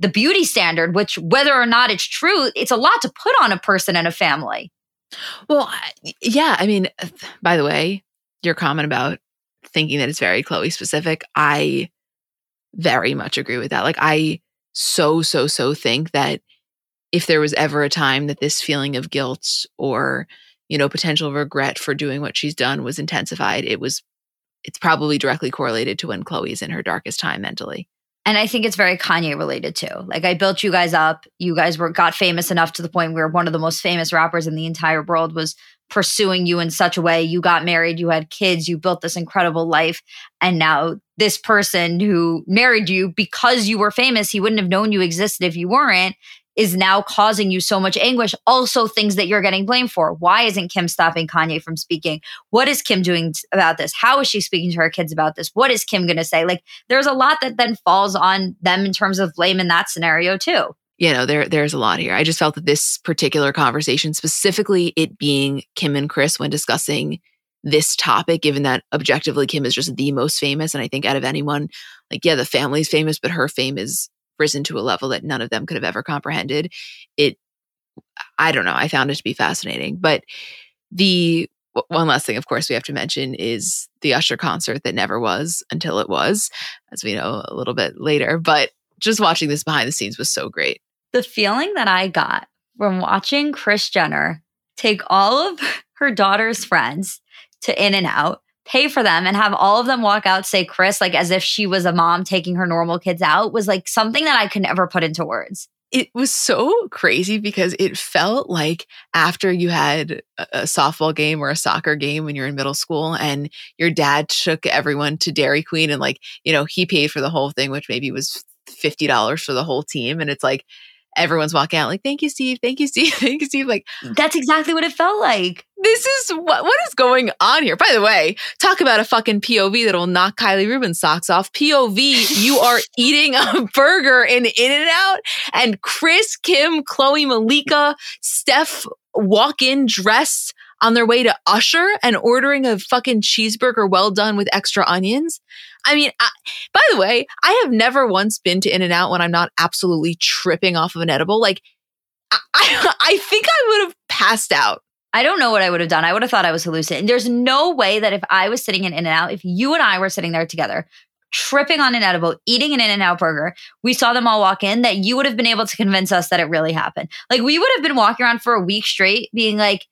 the beauty standard, which whether or not it's true, it's a lot to put on a person and a family. Well, yeah. I mean, by the way, your comment about thinking that it's very Khloé specific, I very much agree with that. Like, I so, so, so think that if there was ever a time that this feeling of guilt or, you know, potential regret for doing what she's done was intensified, it was, it's probably directly correlated to when Khloé's in her darkest time mentally. And I think it's very Kanye related too. Like I built you guys up. You guys were got famous enough to the point where one of the most famous rappers in the entire world was pursuing you in such a way. You got married, you had kids, you built this incredible life. And now this person who married you because you were famous, he wouldn't have known you existed if you weren't is now causing you so much anguish. Also, things that you're getting blamed for. Why isn't Kim stopping Kanye from speaking? What is Kim doing about this? How is she speaking to her kids about this? What is Kim going to say? Like, there's a lot that then falls on them in terms of blame in that scenario, too. You know, there there's a lot here. I just felt that this particular conversation, specifically it being Kim and Kris when discussing this topic, given that objectively Kim is just the most famous. And I think out of anyone, like, yeah, the family's famous, but her fame is risen to a level that none of them could have ever comprehended. It, I don't know, I found it to be fascinating. But the one last thing, of course, we have to mention is the Usher concert that never was until it was, as we know a little bit later. But just watching this behind the scenes was so great. The feeling that I got from watching Kris Jenner take all of her daughter's friends to In and Out pay for them and have all of them walk out say Kris like as if she was a mom taking her normal kids out was like something that I could never put into words. It was so crazy because it felt like after you had a softball game or a soccer game when you're in middle school and your dad took everyone to Dairy Queen and like, you know, he paid for the whole thing, which maybe was $50 for the whole team. And it's like, everyone's walking out like, thank you, Steve. Thank you, Steve. (laughs) Thank you, Steve. Like, mm. that's exactly what it felt like. This is what, what is going on here. By the way, talk about a fucking POV that'll knock Kylie Rubin's socks off. POV, you are (laughs) eating a burger in In and Out, and Kris, Kim, Khloé, Malika, Steph walk in dressed on their way to Usher and ordering a fucking cheeseburger well done with extra onions. I mean, I, by the way, I have never once been to In and Out when I'm not absolutely tripping off of an edible. Like, I, (laughs) I, I think I would have passed out. I don't know what I would have done. I would have thought I was hallucinating. There's no way that if I was sitting in In and Out, if you and I were sitting there together, tripping on an edible, eating an In and Out burger, we saw them all walk in, that you would have been able to convince us that it really happened. Like, we would have been walking around for a week straight being like,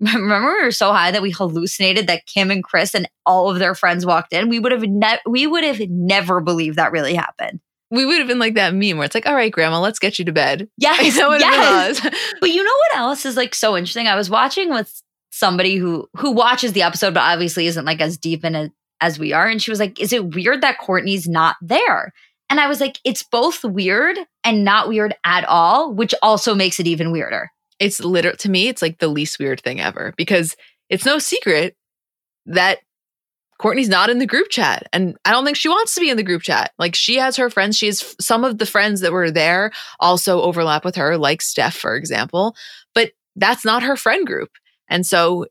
(laughs) remember we were so high that we hallucinated that Kim and Kris and all of their friends walked in. We would have ne- we would have never believed that really happened. we would have been like that meme where it's like, all right, grandma, let's get you to bed. (laughs) Yes, That would have yes. (laughs) But you know what else is like so interesting? I was watching with somebody who who watches the episode, but obviously isn't like as deep in it as we are. And she was like, "Is it weird that Kourtney's not there?" And I was like, "It's both weird and not weird at all, which also makes it even weirder." It's literal to me, it's like the least weird thing ever because it's no secret that Kourtney's not in the group chat. And I don't think she wants to be in the group chat. Like she has her friends. She has some of the friends that were there also overlap with her, like Steph, for example. But that's not her friend group. And so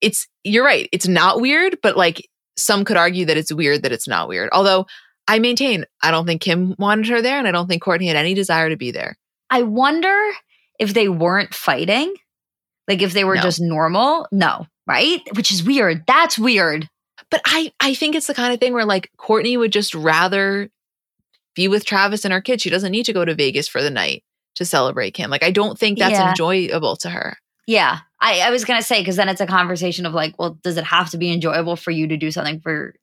it's, you're right. It's not weird, but like some could argue that it's weird that it's not weird. Although I maintain, I don't think Kim wanted her there and I don't think Kourtney had any desire to be there. I wonder if they weren't fighting, like if they were No. just normal. No, right? Which is weird. That's weird. But I I think it's the kind of thing where like Kourtney would just rather be with Travis and her kids. She doesn't need to go to Vegas for the night to celebrate Kim. Like I don't think that's Yeah. enjoyable to her. Yeah. I, I was going to say, because then it's a conversation of like, well, does it have to be enjoyable for you to do something for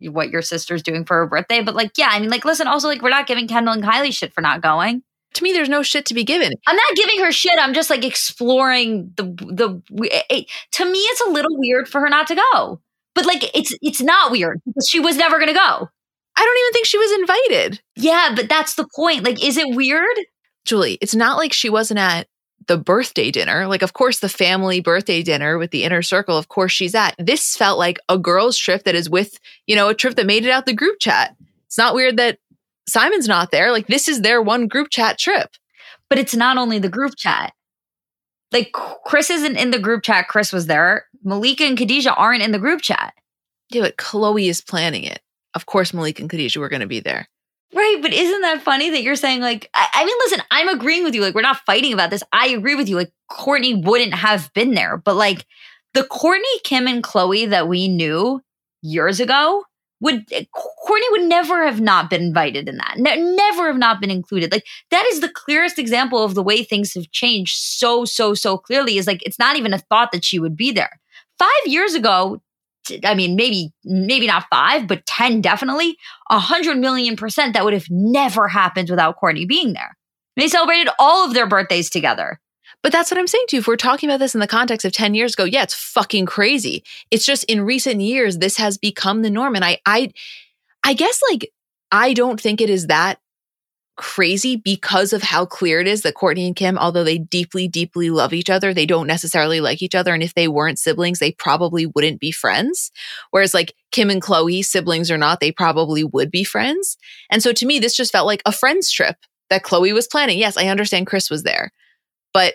what your sister's doing for her birthday? But like, yeah, I mean, like, listen, also, like, we're not giving Kendall and Kylie shit for not going. To me, there's no shit to be given. I'm not giving her shit. I'm just like exploring the, the, it, eh, eh, to me, it's a little weird for her not to go. But like, it's, it's not weird because she was never going to go. I don't even think she was invited. Yeah. But that's the point. Like, is it weird? Julie, it's not like she wasn't at the birthday dinner. Like, of course, the family birthday dinner with the inner circle, of course, she's at. This felt like a girl's trip that is with, you know, a trip that made it out the group chat. It's not weird that Simon's not there. Like, this is their one group chat trip. but it's not only the group chat. Like Kris isn't in the group chat. Kris was there. Malika and Khadijah aren't in the group chat. Yeah, but Khloé is planning it. Of course, Malika and Khadijah were going to be there. Right. But isn't that funny that you're saying, like, I, I mean, listen, I'm agreeing with you. Like, we're not fighting about this. I agree with you. Like, Kourtney wouldn't have been there. But like, the Kourtney, Kim, and Khloé that we knew years ago would, eh, Kourtney would never have not been invited in that. Ne- never have not been included. Like, that is the clearest example of the way things have changed so, so, so clearly is like, it's not even a thought that she would be there. Five years ago, I mean, maybe, maybe not five, but 10 definitely, a hundred million percent that would have never happened without Kourtney being there. They celebrated all of their birthdays together. But that's what I'm saying to you. If we're talking about this in the context of 10 years ago, yeah, it's fucking crazy. It's just in recent years, this has become the norm. And I I I guess like I don't think it is that crazy because of how clear it is that Kourtney and Kim, although they deeply, deeply love each other, they don't necessarily like each other. And if they weren't siblings, they probably wouldn't be friends. Whereas like Kim and Khloé, siblings or not, they probably would be friends. And so to me, this just felt like a friends trip that Khloé was planning. Yes, I understand Kris was there. But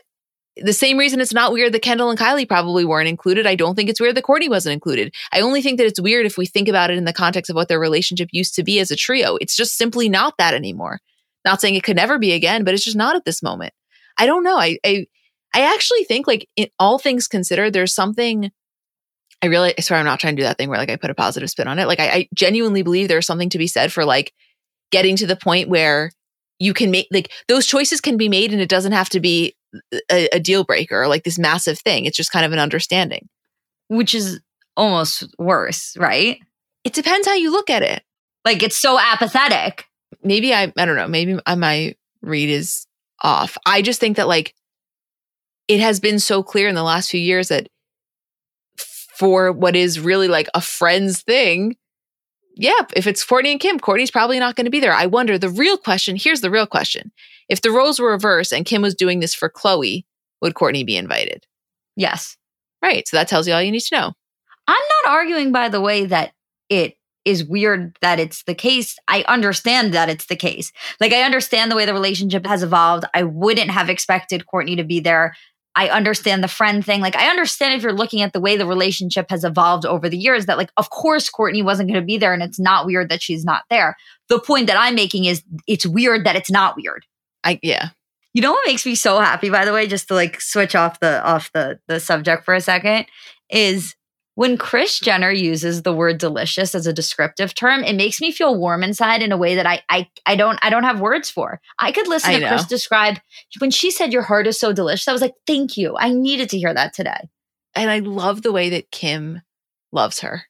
the same reason it's not weird that Kendall and Kylie probably weren't included. I don't think it's weird that Kourtney wasn't included. I only think that it's weird if we think about it in the context of what their relationship used to be as a trio. It's just simply not that anymore. Not saying it could never be again, but it's just not at this moment. I don't know. I I, I actually think like in all things considered, there's something. I really swear I'm not trying to do that thing where like I put a positive spin on it. Like I, I genuinely believe there's something to be said for like getting to the point where you can make like those choices can be made and it doesn't have to be a, a deal breaker or like this massive thing. It's just kind of an understanding. which is almost worse, right? It depends how you look at it. Like it's so apathetic. Maybe I I don't know. Maybe my read is off. I just think that like it has been so clear in the last few years that for what is really like a friends thing, yeah, if it's Kourtney and Kim, Kourtney's probably not going to be there. I wonder the real question. Here's the real question: If the roles were reversed and Kim was doing this for Khloé, would Kourtney be invited? Yes. Right. So that tells you all you need to know. I'm not arguing, by the way, that it is weird that it's the case. I understand that it's the case. Like, I understand the way the relationship has evolved. I wouldn't have expected Kourtney to be there. I understand the friend thing. Like, I understand if you're looking at the way the relationship has evolved over the years, that, like, of course, Kourtney wasn't going to be there, and it's not weird that she's not there. The point that I'm making is it's weird that it's not weird. I yeah. You know what makes me so happy, by the way, just to like switch off the off the the subject for a second, is when Kris Jenner uses the word delicious as a descriptive term, it makes me feel warm inside in a way that I I I don't I don't have words for. I could listen I to Kris describe when she said your heart is so delicious. I was like, thank you. I needed to hear that today. And I love the way that Kim loves her.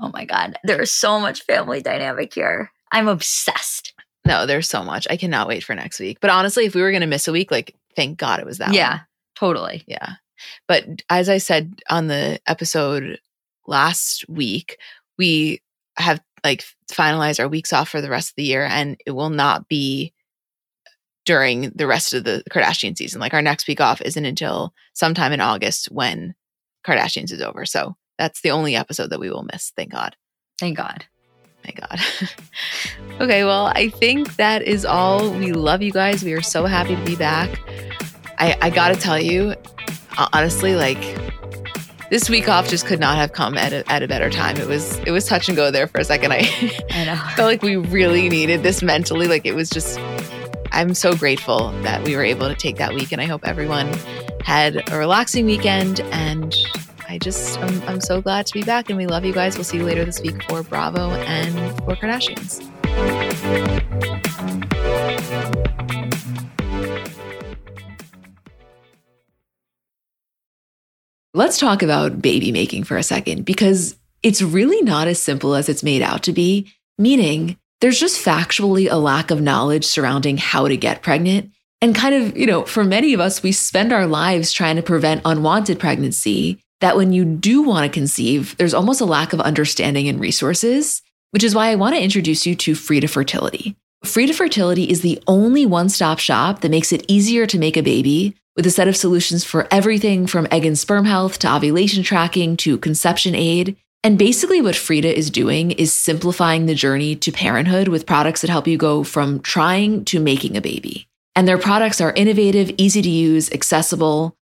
Oh my God. There is so much family dynamic here. I'm obsessed. No, there's so much. I cannot wait for next week. But honestly, if we were going to miss a week, like, thank God it was that yeah, one. totally. Yeah. But as I said on the episode last week, we have like finalized our weeks off for the rest of the year and it will not be during the rest of the Kardashian season. Like our next week off isn't until sometime in August when Kardashians is over. So that's the only episode that we will miss. Thank God. Thank God. Thank God. (laughs) okay, well, I think that is all. We love you guys. We are so happy to be back. I, I gotta tell you, honestly, like this week off just could not have come at a, at a better time. It was it was touch and go there for a second. (laughs) I, I know. (laughs) felt like we really needed this mentally. Like it was just. I'm so grateful that we were able to take that week, and I hope everyone had a relaxing weekend. And I just I'm, I'm so glad to be back, and we love you guys. We'll see you later this week for Bravo and for Kardashians. Let's talk about baby making for a second because it's really not as simple as it's made out to be, meaning there's just factually a lack of knowledge surrounding how to get pregnant. And kind of, you know, for many of us, we spend our lives trying to prevent unwanted pregnancy. That when you do want to conceive, there's almost a lack of understanding and resources, which is why I want to introduce you to Frida Fertility. Frida Fertility is the only one stop shop that makes it easier to make a baby with a set of solutions for everything from egg and sperm health to ovulation tracking to conception aid. And basically, what Frida is doing is simplifying the journey to parenthood with products that help you go from trying to making a baby. And their products are innovative, easy to use, accessible,